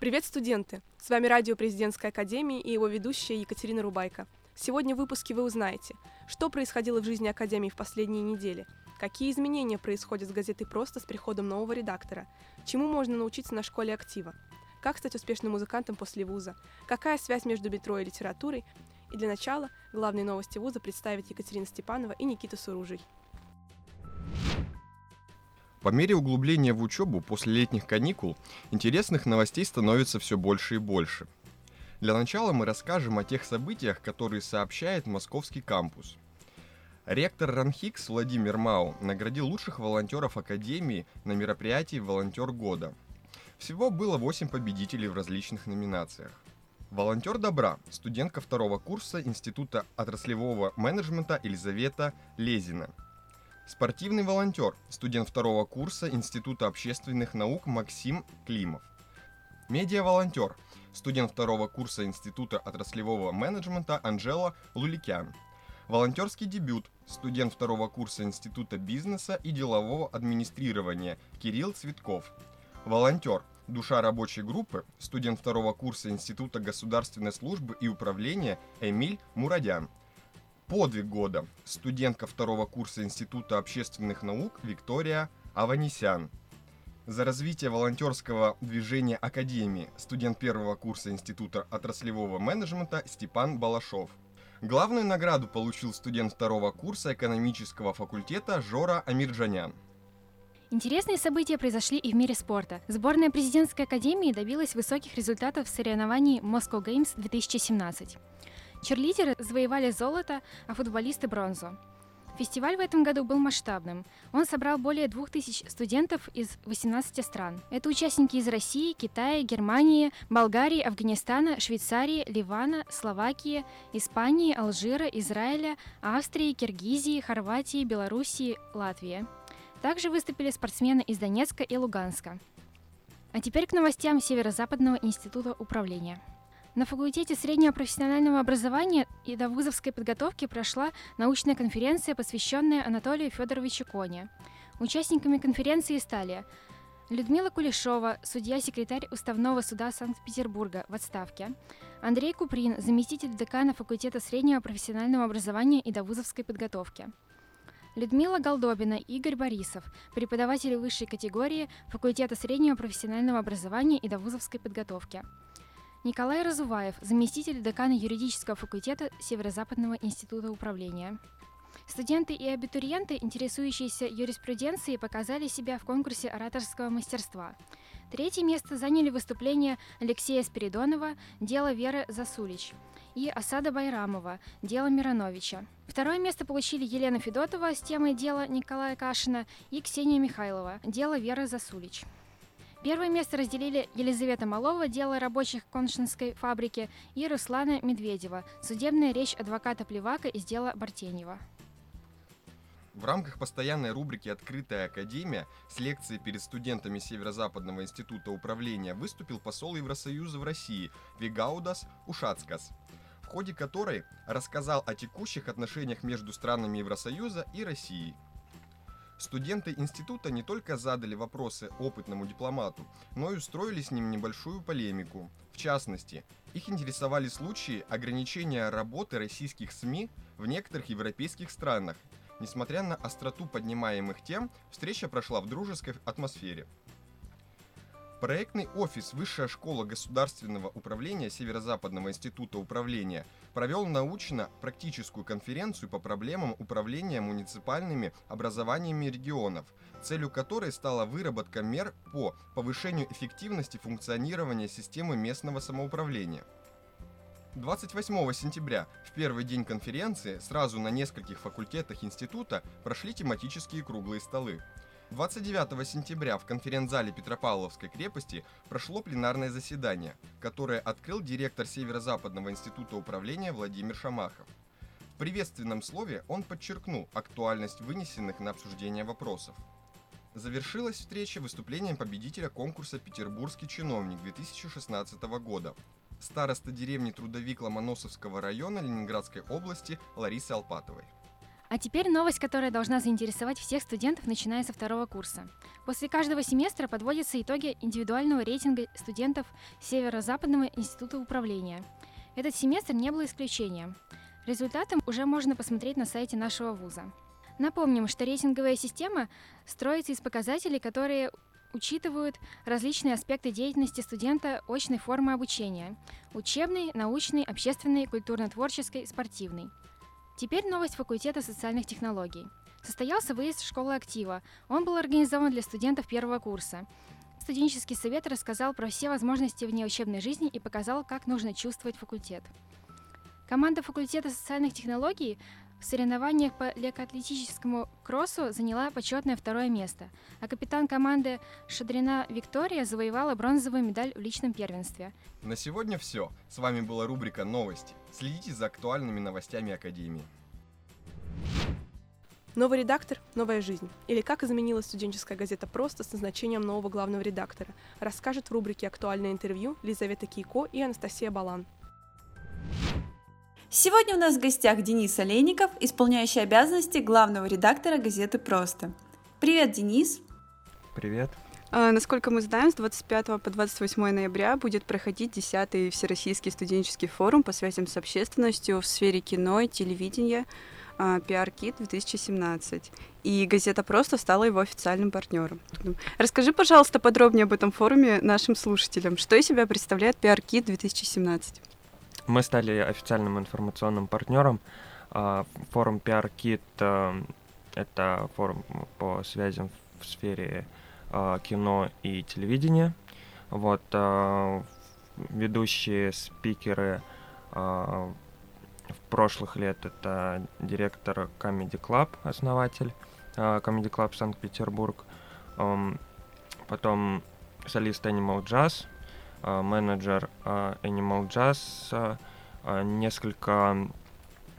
Привет, студенты! С вами Радио Президентской Академии и его ведущая Екатерина Рубайко. Сегодня в выпуске вы узнаете, что происходило в жизни Академии в последние недели, какие изменения происходят с газетой «Просто» с приходом нового редактора, чему можно научиться на школе актива, как стать успешным музыкантом после вуза, какая связь между метро и литературой, и для начала главные новости вуза представят Екатерина Степанова и Никита Суружий. По мере углубления в учебу после летних каникул интересных новостей становится все больше и больше. Для начала мы расскажем о тех событиях, которые сообщает Московский кампус. Ректор РАНХИКС Владимир Мау наградил лучших волонтеров Академии на мероприятии «Волонтер года». Всего было 8 победителей в различных номинациях. Волонтер добра, студентка второго курса Института отраслевого менеджмента Елизавета Лезина – Спортивный волонтер, студент второго курса Института общественных наук Максим Климов. Медиа-волонтер, студент второго курса Института отраслевого менеджмента Анжела Луликян. Волонтерский дебют, студент второго курса Института бизнеса и делового администрирования Кирилл Цветков. Волонтер, душа рабочей группы, студент второго курса Института государственной службы и управления Эмиль Мурадян. Подвиг года. Студентка второго курса Института общественных наук Виктория Аванесян. За развитие волонтерского движения Академии. Студент первого курса Института отраслевого менеджмента Степан Балашов. Главную награду получил студент второго курса экономического факультета Жора Амирджанян. Интересные события произошли и в мире спорта. Сборная президентской академии добилась высоких результатов в соревновании Moscow Games 2017. Черлидеры завоевали золото, а футболисты – бронзу. Фестиваль в этом году был масштабным. Он собрал более 2000 студентов из 18 стран. Это участники из России, Китая, Германии, Болгарии, Афганистана, Швейцарии, Ливана, Словакии, Испании, Алжира, Израиля, Австрии, Киргизии, Хорватии, Белоруссии, Латвии. Также выступили спортсмены из Донецка и Луганска. А теперь к новостям Северо-Западного института управления. На факультете среднего профессионального образования и до вузовской подготовки прошла научная конференция, посвященная Анатолию Федоровичу Коне. Участниками конференции стали Людмила Кулешова, судья-секретарь Уставного суда Санкт-Петербурга в отставке, Андрей Куприн, заместитель декана факультета среднего профессионального образования и довузовской подготовки. Людмила Голдобина, Игорь Борисов, преподаватели высшей категории факультета среднего профессионального образования и довузовской подготовки – Николай Разуваев, заместитель декана юридического факультета Северо-Западного института управления. Студенты и абитуриенты, интересующиеся юриспруденцией, показали себя в конкурсе ораторского мастерства. Третье место заняли выступления Алексея Спиридонова «Дело Веры Засулич» и Асада Байрамова «Дело Мироновича». Второе место получили Елена Федотова с темой «Дело Николая Кашина» и Ксения Михайлова «Дело Веры Засулич». Первое место разделили Елизавета Малова, дело рабочих Коншинской фабрики, и Руслана Медведева, судебная речь адвоката Плевака из дела Бартенева. В рамках постоянной рубрики «Открытая академия» с лекцией перед студентами Северо-Западного института управления выступил посол Евросоюза в России Вигаудас Ушацкас, в ходе которой рассказал о текущих отношениях между странами Евросоюза и Россией – Студенты института не только задали вопросы опытному дипломату, но и устроили с ним небольшую полемику. В частности, их интересовали случаи ограничения работы российских СМИ в некоторых европейских странах. Несмотря на остроту поднимаемых тем, встреча прошла в дружеской атмосфере. Проектный офис Высшая школа государственного управления Северо-Западного института управления провел научно-практическую конференцию по проблемам управления муниципальными образованиями регионов, целью которой стала выработка мер по повышению эффективности функционирования системы местного самоуправления. 28 сентября, в первый день конференции, сразу на нескольких факультетах института прошли тематические круглые столы. 29 сентября в конференц-зале Петропавловской крепости прошло пленарное заседание, которое открыл директор Северо-Западного института управления Владимир Шамахов. В приветственном слове он подчеркнул актуальность вынесенных на обсуждение вопросов. Завершилась встреча выступлением победителя конкурса «Петербургский чиновник» 2016 года, староста деревни Трудовик Ломоносовского района Ленинградской области Ларисы Алпатовой. А теперь новость, которая должна заинтересовать всех студентов, начиная со второго курса. После каждого семестра подводятся итоги индивидуального рейтинга студентов Северо-Западного института управления. Этот семестр не был исключением. Результаты уже можно посмотреть на сайте нашего вуза. Напомним, что рейтинговая система строится из показателей, которые учитывают различные аспекты деятельности студента очной формы обучения – учебный, научный, общественный, культурно-творческий, спортивный – Теперь новость факультета социальных технологий. Состоялся выезд в школу актива. Он был организован для студентов первого курса. Студенческий совет рассказал про все возможности внеучебной жизни и показал, как нужно чувствовать факультет. Команда факультета социальных технологий в соревнованиях по легкоатлетическому кроссу заняла почетное второе место, а капитан команды Шадрина Виктория завоевала бронзовую медаль в личном первенстве. На сегодня все. С вами была рубрика «Новости». Следите за актуальными новостями Академии. Новый редактор – новая жизнь. Или как изменилась студенческая газета «Просто» с назначением нового главного редактора, расскажет в рубрике «Актуальное интервью» Лизавета Кейко и Анастасия Балан. Сегодня у нас в гостях Денис Олейников, исполняющий обязанности главного редактора газеты «Просто». Привет, Денис! Привет! А, насколько мы знаем, с 25 по 28 ноября будет проходить 10-й Всероссийский студенческий форум по связям с общественностью в сфере кино и телевидения PR Kit 2017. И газета «Просто» стала его официальным партнером. Расскажи, пожалуйста, подробнее об этом форуме нашим слушателям. Что из себя представляет Kit 2017? Мы стали официальным информационным партнером. А, форум PR Kit это форум по связям в сфере э, кино и телевидения. Вот э, ведущие спикеры в прошлых лет это директор Comedy Club, основатель Comedy Club Санкт-Петербург, эм, потом солист Animal Jazz, менеджер э, Animal Jazz, э, несколько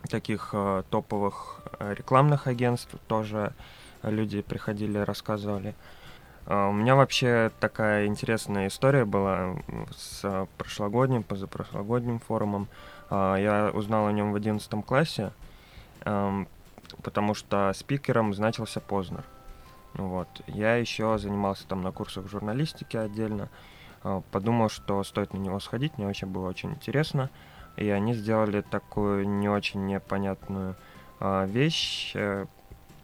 таких топовых рекламных агентств тоже люди приходили, рассказывали. У меня вообще такая интересная история была с прошлогодним, позапрошлогодним форумом. Я узнал о нем в 11 классе, потому что спикером значился Познер. Вот. Я еще занимался там на курсах журналистики отдельно. А, подумал, что стоит на него сходить, мне вообще было очень интересно. И они сделали такую не очень непонятную а, вещь, э,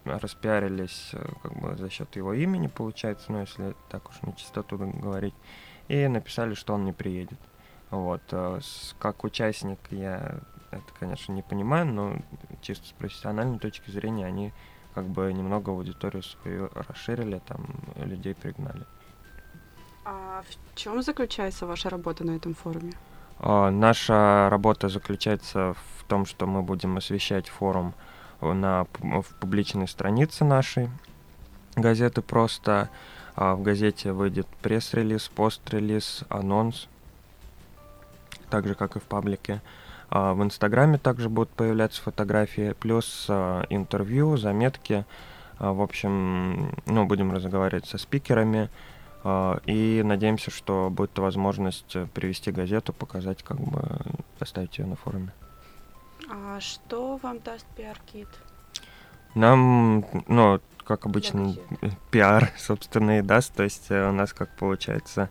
распиарились э, как бы за счет его имени, получается, ну, если так уж на чистоту говорить, и написали, что он не приедет. Вот. Э, как участник я это, конечно, не понимаю, но чисто с профессиональной точки зрения они как бы немного аудиторию свою расширили, там людей пригнали. А в чем заключается ваша работа на этом форуме? А, наша работа заключается в том, что мы будем освещать форум на в публичной странице нашей газеты просто. А в газете выйдет пресс-релиз, пост-релиз, анонс, так же, как и в паблике. В Инстаграме также будут появляться фотографии, плюс интервью, заметки. В общем, ну, будем разговаривать со спикерами, и надеемся, что будет возможность э, привести газету, показать, как бы оставить ее на форуме. А что вам даст пиар-кит? Нам, ну, как обычно, пиар, собственно, и даст. То есть э, у нас как получается,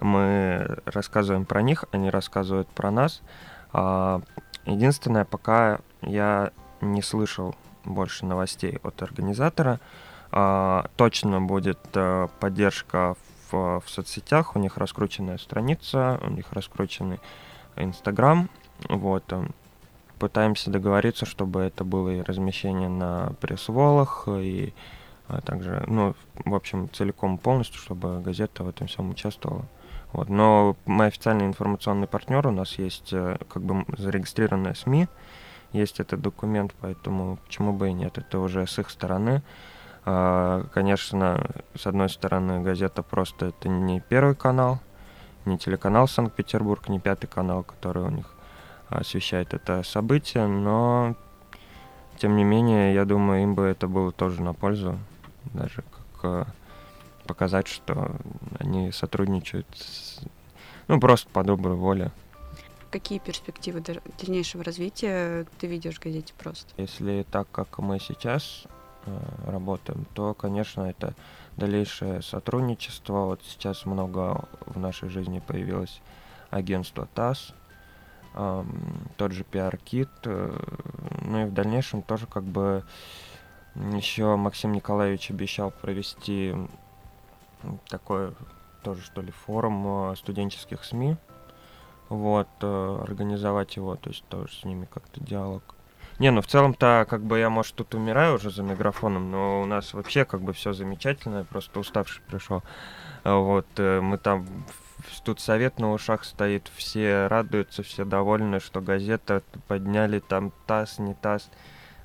мы рассказываем про них, они рассказывают про нас. А, единственное, пока я не слышал больше новостей от организатора, а, точно будет а, поддержка в, в соцсетях, у них раскрученная страница, у них раскрученный Инстаграм, вот, э, пытаемся договориться, чтобы это было и размещение на пресс-волах, и а также, ну, в общем, целиком полностью, чтобы газета в этом всем участвовала. Вот. Но мы официальный информационный партнер, у нас есть э, как бы зарегистрированная СМИ, есть этот документ, поэтому почему бы и нет, это уже с их стороны. А, конечно, с одной стороны, газета просто это не первый канал, не телеканал Санкт-Петербург, не пятый канал, который у них освещает это событие, но тем не менее, я думаю, им бы это было тоже на пользу, даже как э, показать, что они сотрудничают, с, ну, просто по доброй воле. Какие перспективы дальнейшего развития ты видишь в газете «Просто»? Если так, как мы сейчас работаем, то, конечно, это дальнейшее сотрудничество. Вот сейчас много в нашей жизни появилось агентство ТАСС, э, тот же PR-кит, э, ну и в дальнейшем тоже как бы еще Максим Николаевич обещал провести такой тоже что ли форум э, студенческих СМИ, вот, э, организовать его, то есть тоже с ними как-то диалог. Не, ну в целом-то, как бы я, может, тут умираю уже за микрофоном, но у нас вообще как бы все замечательно, я просто уставший пришел. Вот, э, мы там, тут совет на ушах стоит, все радуются, все довольны, что газета подняли, там ТАСС, не ТАСС.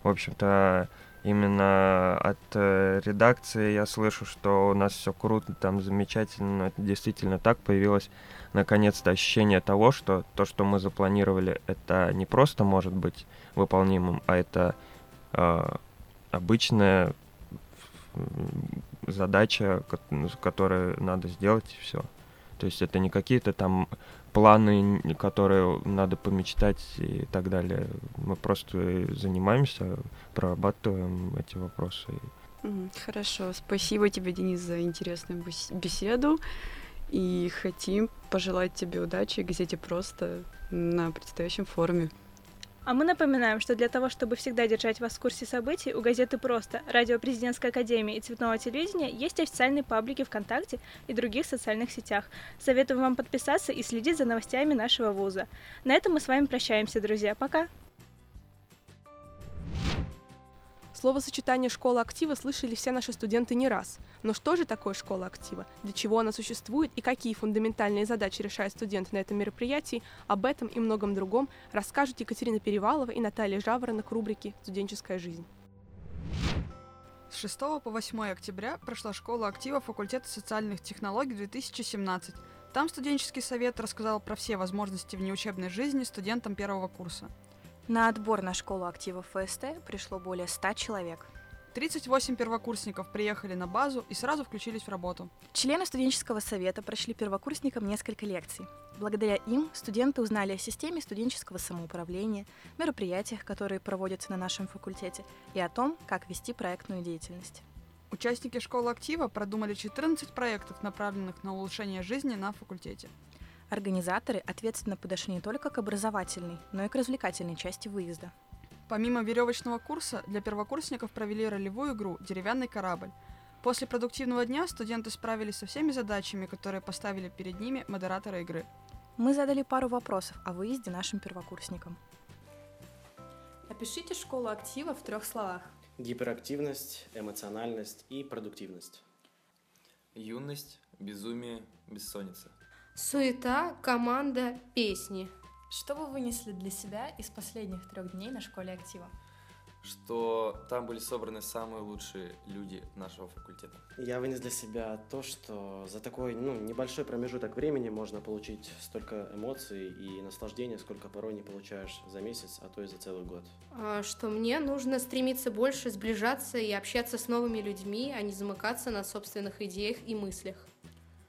В общем-то, именно от э, редакции я слышу, что у нас все круто, там замечательно, действительно так появилось наконец-то ощущение того, что то, что мы запланировали, это не просто может быть выполнимым, а это э, обычная задача, которую надо сделать, и все. То есть это не какие-то там планы, которые надо помечтать и так далее. Мы просто занимаемся, прорабатываем эти вопросы. Хорошо, спасибо тебе, Денис, за интересную беседу. И хотим пожелать тебе удачи газете «Просто» на предстоящем форуме. А мы напоминаем, что для того, чтобы всегда держать вас в курсе событий, у газеты «Просто», радио Президентской Академии и Цветного телевидения есть официальные паблики ВКонтакте и других социальных сетях. Советую вам подписаться и следить за новостями нашего вуза. На этом мы с вами прощаемся, друзья. Пока! Словосочетание «школа актива» слышали все наши студенты не раз. Но что же такое школа актива? Для чего она существует и какие фундаментальные задачи решают студенты на этом мероприятии, об этом и многом другом расскажут Екатерина Перевалова и Наталья Жаворонок рубрике «Студенческая жизнь». С 6 по 8 октября прошла школа актива факультета социальных технологий 2017. Там студенческий совет рассказал про все возможности внеучебной жизни студентам первого курса – на отбор на школу активов ФСТ пришло более 100 человек. 38 первокурсников приехали на базу и сразу включились в работу. Члены студенческого совета прошли первокурсникам несколько лекций. Благодаря им студенты узнали о системе студенческого самоуправления, мероприятиях, которые проводятся на нашем факультете, и о том, как вести проектную деятельность. Участники школы актива продумали 14 проектов, направленных на улучшение жизни на факультете. Организаторы ответственно подошли не только к образовательной, но и к развлекательной части выезда. Помимо веревочного курса, для первокурсников провели ролевую игру «Деревянный корабль». После продуктивного дня студенты справились со всеми задачами, которые поставили перед ними модераторы игры. Мы задали пару вопросов о выезде нашим первокурсникам. Опишите школу актива в трех словах. Гиперактивность, эмоциональность и продуктивность. Юность, безумие, бессонница. Суета, команда, песни. Что вы вынесли для себя из последних трех дней на школе актива? Что там были собраны самые лучшие люди нашего факультета. Я вынес для себя то, что за такой ну, небольшой промежуток времени можно получить столько эмоций и наслаждения, сколько порой не получаешь за месяц, а то и за целый год. А, что мне нужно стремиться больше сближаться и общаться с новыми людьми, а не замыкаться на собственных идеях и мыслях.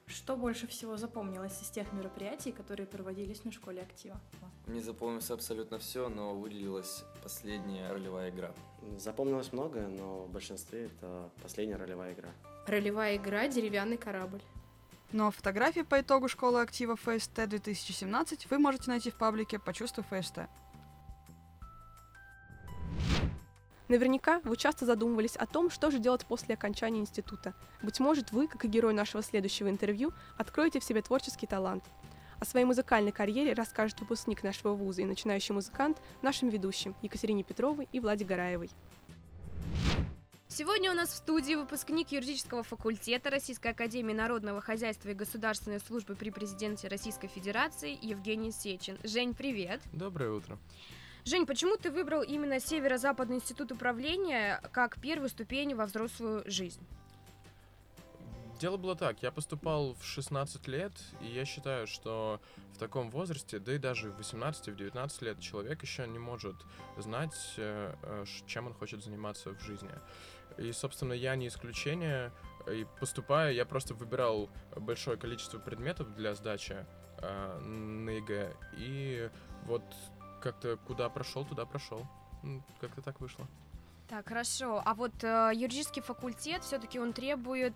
Что больше всего запомнилось из тех мероприятий, которые проводились на школе актива? Мне запомнилось абсолютно все, но выделилась последняя ролевая игра. Запомнилось много, но в большинстве это последняя ролевая игра. Ролевая игра «Деревянный корабль». Но фотографии по итогу школы актива ФСТ 2017 вы можете найти в паблике «Почувствуй ФСТ». Наверняка вы часто задумывались о том, что же делать после окончания института. Быть может, вы, как и герой нашего следующего интервью, откроете в себе творческий талант. О своей музыкальной карьере расскажет выпускник нашего вуза и начинающий музыкант нашим ведущим Екатерине Петровой и Владе Гараевой. Сегодня у нас в студии выпускник юридического факультета Российской Академии Народного Хозяйства и Государственной службы при президенте Российской Федерации Евгений Сечин. Жень, привет! Доброе утро! Жень, почему ты выбрал именно Северо-Западный институт управления как первую ступень во взрослую жизнь? Дело было так, я поступал в 16 лет, и я считаю, что в таком возрасте, да и даже в 18 в 19 лет человек еще не может знать, э, э, чем он хочет заниматься в жизни. И, собственно, я не исключение. И поступая, я просто выбирал большое количество предметов для сдачи, э, на ЕГЭ. И вот как-то куда прошел, туда прошел. Как-то так вышло. Так, хорошо. А вот э, юридический факультет все-таки он требует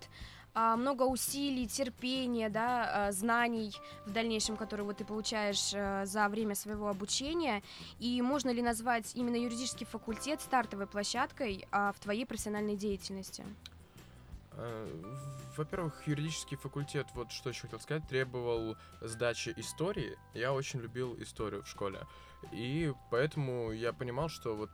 э, много усилий, терпения, да, э, знаний в дальнейшем, которые вот ты получаешь э, за время своего обучения. И можно ли назвать именно юридический факультет стартовой площадкой э, в твоей профессиональной деятельности? Э, во-первых, юридический факультет, вот что еще хотел сказать, требовал сдачи истории. Я очень любил историю в школе. И поэтому я понимал, что вот,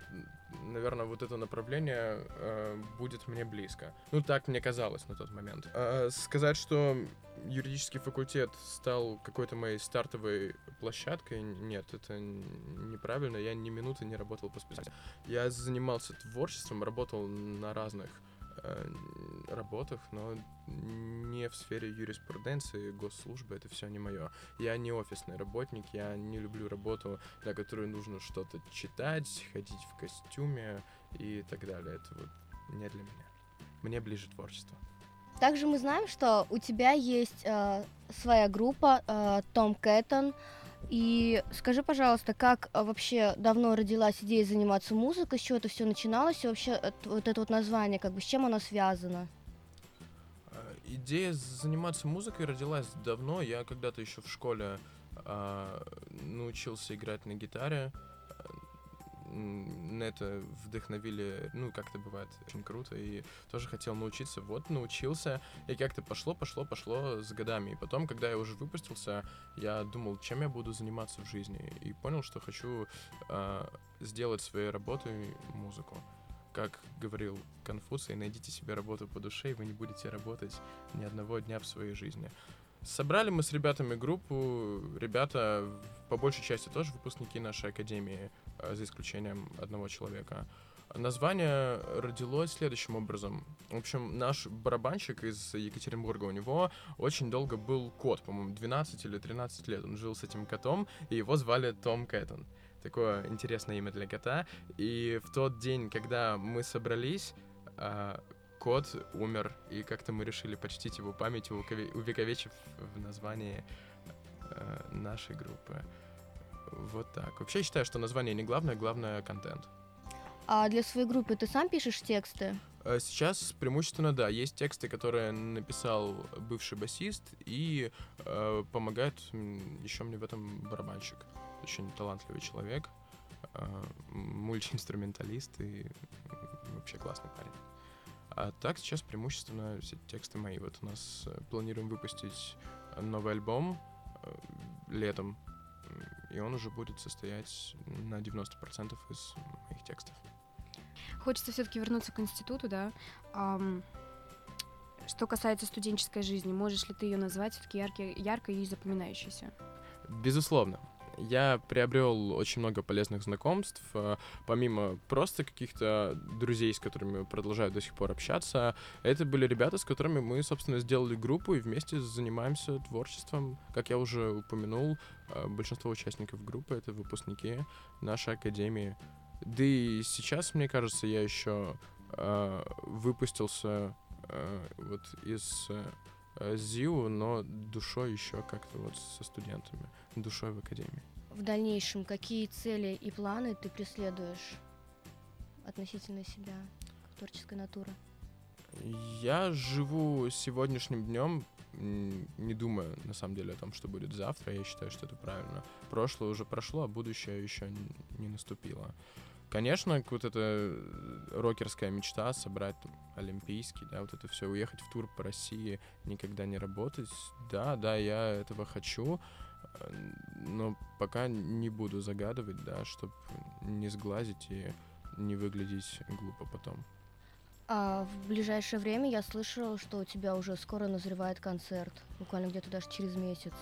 наверное, вот это направление э, будет мне близко. Ну, так мне казалось на тот момент. А сказать, что юридический факультет стал какой-то моей стартовой площадкой, нет, это неправильно. Я ни минуты не работал по специальности. Я занимался творчеством, работал на разных Э, работах, но не в сфере юриспруденции, госслужбы, это все не мое. Я не офисный работник, я не люблю работу, на которую нужно что-то читать, ходить в костюме и так далее. Это вот не для меня. Мне ближе творчество. Также мы знаем, что у тебя есть э, своя группа э, Том Кэттон, и скажи, пожалуйста, как а, вообще давно родилась идея заниматься музыкой, с чего это все начиналось, и вообще вот это вот название, как бы с чем оно связано? А, идея заниматься музыкой родилась давно. Я когда-то еще в школе э, научился играть на гитаре на это вдохновили, ну, как это бывает, очень круто, и тоже хотел научиться. Вот, научился, и как-то пошло, пошло, пошло с годами. И потом, когда я уже выпустился, я думал, чем я буду заниматься в жизни, и понял, что хочу э, сделать своей работой музыку. Как говорил Конфуций, найдите себе работу по душе, и вы не будете работать ни одного дня в своей жизни. Собрали мы с ребятами группу. Ребята, по большей части, тоже выпускники нашей академии, за исключением одного человека. Название родилось следующим образом. В общем, наш барабанщик из Екатеринбурга, у него очень долго был кот, по-моему, 12 или 13 лет. Он жил с этим котом, и его звали Том Кэттон. Такое интересное имя для кота. И в тот день, когда мы собрались, а, кот умер, и как-то мы решили почтить его память, увековечив в названии э, нашей группы. Вот так. Вообще я считаю, что название не главное, главное контент. А для своей группы ты сам пишешь тексты? Э, сейчас преимущественно да, есть тексты, которые написал бывший басист и э, помогает еще мне в этом барабанщик. Очень талантливый человек, э, мультиинструменталист и вообще классный парень. А так сейчас преимущественно все тексты мои. Вот у нас э, планируем выпустить новый альбом э, летом, и он уже будет состоять на 90% из моих текстов. Хочется все-таки вернуться к институту, да. Um, что касается студенческой жизни, можешь ли ты ее назвать все-таки яркой и запоминающейся? Безусловно я приобрел очень много полезных знакомств, э, помимо просто каких-то друзей, с которыми продолжаю до сих пор общаться. Это были ребята, с которыми мы, собственно, сделали группу и вместе занимаемся творчеством. Как я уже упомянул, э, большинство участников группы — это выпускники нашей академии. Да и сейчас, мне кажется, я еще э, выпустился вот из э, ЗИУ, но душой еще как-то вот со студентами душой в академии. В дальнейшем какие цели и планы ты преследуешь относительно себя, творческой натуры? Я живу сегодняшним днем, не думая на самом деле о том, что будет завтра. Я считаю, что это правильно. Прошлое уже прошло, а будущее еще не наступило. Конечно, вот эта рокерская мечта собрать там, олимпийский, да, вот это все, уехать в тур по России, никогда не работать. Да, да, я этого хочу но пока не буду загадывать, да, чтобы не сглазить и не выглядеть глупо потом. А в ближайшее время я слышала, что у тебя уже скоро назревает концерт, буквально где-то даже через месяц.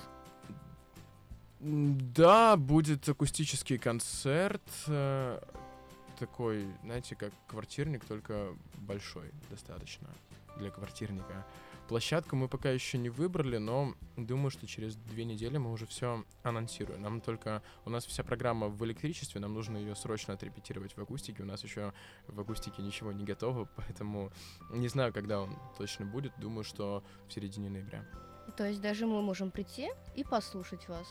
Да, будет акустический концерт, э, такой, знаете, как квартирник, только большой достаточно для квартирника. Площадку мы пока еще не выбрали, но думаю, что через две недели мы уже все анонсируем. Нам только... У нас вся программа в электричестве, нам нужно ее срочно отрепетировать в акустике. У нас еще в акустике ничего не готово, поэтому не знаю, когда он точно будет. Думаю, что в середине ноября. То есть даже мы можем прийти и послушать вас?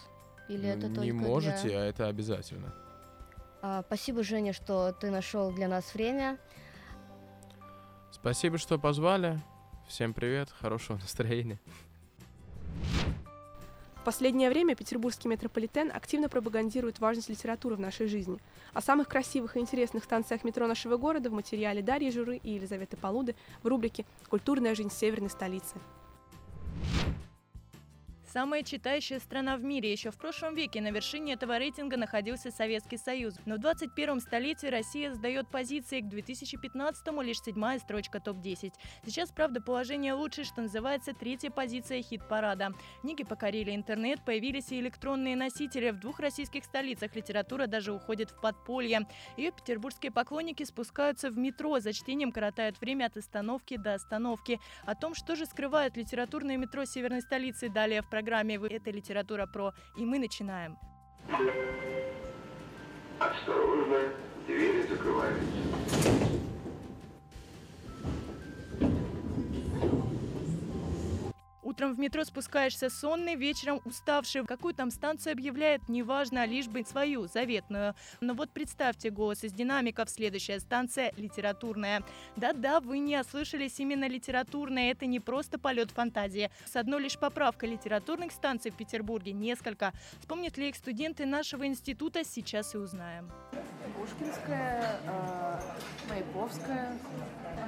Или это Не только можете, для... а это обязательно. А, спасибо, Женя, что ты нашел для нас время. Спасибо, что позвали. Всем привет, хорошего настроения. В последнее время петербургский метрополитен активно пропагандирует важность литературы в нашей жизни. О самых красивых и интересных станциях метро нашего города в материале Дарьи Журы и Елизаветы Полуды в рубрике «Культурная жизнь северной столицы». Самая читающая страна в мире. Еще в прошлом веке на вершине этого рейтинга находился Советский Союз. Но в 21 столетии Россия сдает позиции к 2015-му лишь седьмая строчка топ-10. Сейчас, правда, положение лучше, что называется третья позиция хит-парада. Книги покорили интернет, появились и электронные носители. В двух российских столицах литература даже уходит в подполье. Ее петербургские поклонники спускаются в метро, за чтением коротают время от остановки до остановки. О том, что же скрывает литературное метро северной столицы, далее в программе «Это литература про». И мы начинаем. Осторожно, двери закрываются. Утром в метро спускаешься сонный, вечером уставший. Какую там станцию объявляет, неважно, лишь бы свою, заветную. Но вот представьте голос из динамиков. Следующая станция – литературная. Да-да, вы не ослышались, именно литературная. Это не просто полет фантазии. С одной лишь поправкой литературных станций в Петербурге несколько. Вспомнят ли их студенты нашего института, сейчас и узнаем. Пушкинская, э, Маяковская,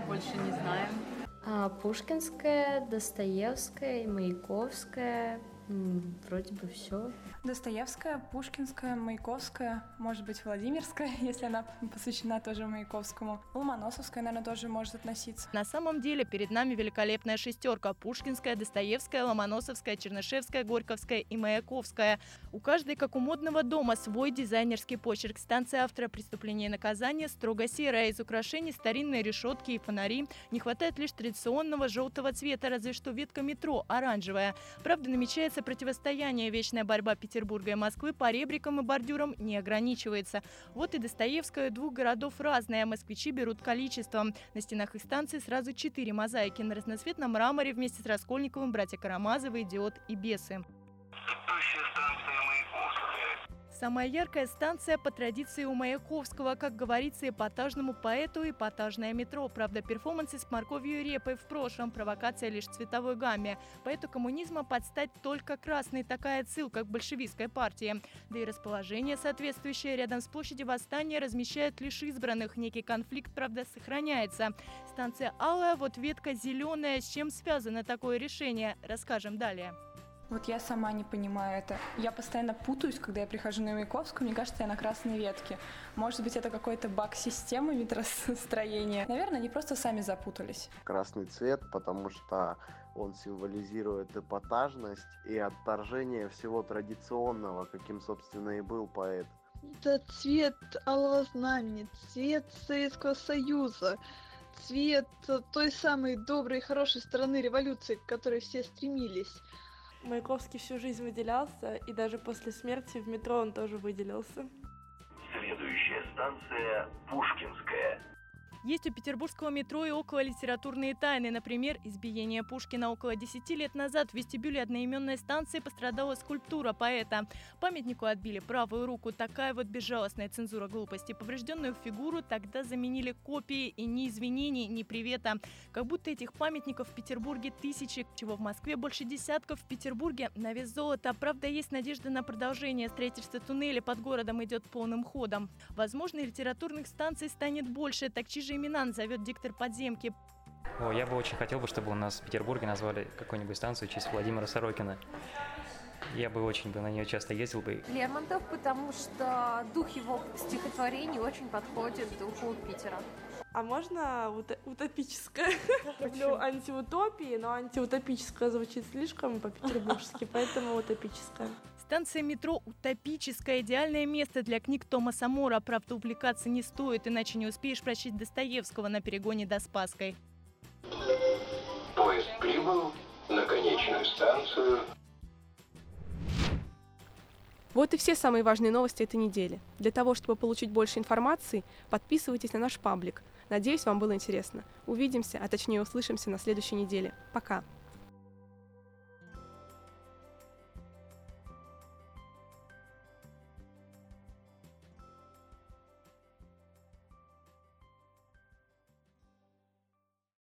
больше не знаем. А, Пушкинская, Достоевская, Маяковская, вроде бы все. Достоевская, Пушкинская, Маяковская, может быть, Владимирская, если она посвящена тоже Маяковскому. Ломоносовская, наверное, тоже может относиться. На самом деле перед нами великолепная шестерка. Пушкинская, Достоевская, Ломоносовская, Чернышевская, Горьковская и Маяковская. У каждой, как у модного дома, свой дизайнерский почерк. Станция автора «Преступления и наказания» строго серая. Из украшений старинные решетки и фонари. Не хватает лишь традиционного желтого цвета, разве что ветка метро оранжевая. Правда, намечается противостояние. Вечная борьба Петербурга и Москвы по ребрикам и бордюрам не ограничивается. Вот и Достоевская двух городов разная. Москвичи берут количеством. На стенах их станции сразу четыре мозаики на разноцветном мраморе вместе с Раскольниковым, братья Карамазовы, Идиот и Бесы. Самая яркая станция по традиции у Маяковского, как говорится, эпатажному поэту эпатажное метро. Правда, перформансы с морковью и репой в прошлом, провокация лишь цветовой гамме. Поэту коммунизма подстать только красный, такая отсылка к большевистской партии. Да и расположение соответствующее рядом с площадью Восстания размещает лишь избранных. Некий конфликт, правда, сохраняется. Станция Алая, вот ветка зеленая. С чем связано такое решение? Расскажем далее. Вот я сама не понимаю это. Я постоянно путаюсь, когда я прихожу на Маяковскую, мне кажется, я на красной ветке. Может быть, это какой-то баг системы метростроения. Наверное, они просто сами запутались. Красный цвет, потому что он символизирует эпатажность и отторжение всего традиционного, каким, собственно, и был поэт. Это цвет алого знамени, цвет Советского Союза, цвет той самой доброй и хорошей стороны революции, к которой все стремились. Маяковский всю жизнь выделялся, и даже после смерти в метро он тоже выделился. Следующая станция Пушкинская. Есть у петербургского метро и около литературные тайны. Например, избиение Пушкина около 10 лет назад в вестибюле одноименной станции пострадала скульптура поэта. Памятнику отбили правую руку. Такая вот безжалостная цензура глупости. Поврежденную фигуру тогда заменили копии и ни извинений, ни привета. Как будто этих памятников в Петербурге тысячи, чего в Москве больше десятков. В Петербурге на вес золота. Правда, есть надежда на продолжение. Строительство туннеля под городом идет полным ходом. Возможно, литературных станций станет больше. Так чьи же имена назовет диктор подземки. О, я бы очень хотел бы, чтобы у нас в Петербурге назвали какую-нибудь станцию в честь Владимира Сорокина. Я бы очень бы на нее часто ездил бы. Лермонтов, потому что дух его стихотворений очень подходит духу Питера. А можно ут- утопическое? Люблю антиутопии, но антиутопическое звучит слишком по-петербургски, поэтому утопическое. Станция метро «Утопическое» – идеальное место для книг Томаса Мора. Правда, увлекаться не стоит, иначе не успеешь прочесть Достоевского на перегоне до Спасской. Поезд прибыл на конечную станцию. Вот и все самые важные новости этой недели. Для того, чтобы получить больше информации, подписывайтесь на наш паблик. Надеюсь, вам было интересно. Увидимся, а точнее услышимся на следующей неделе. Пока!